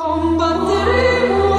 Combatteremo.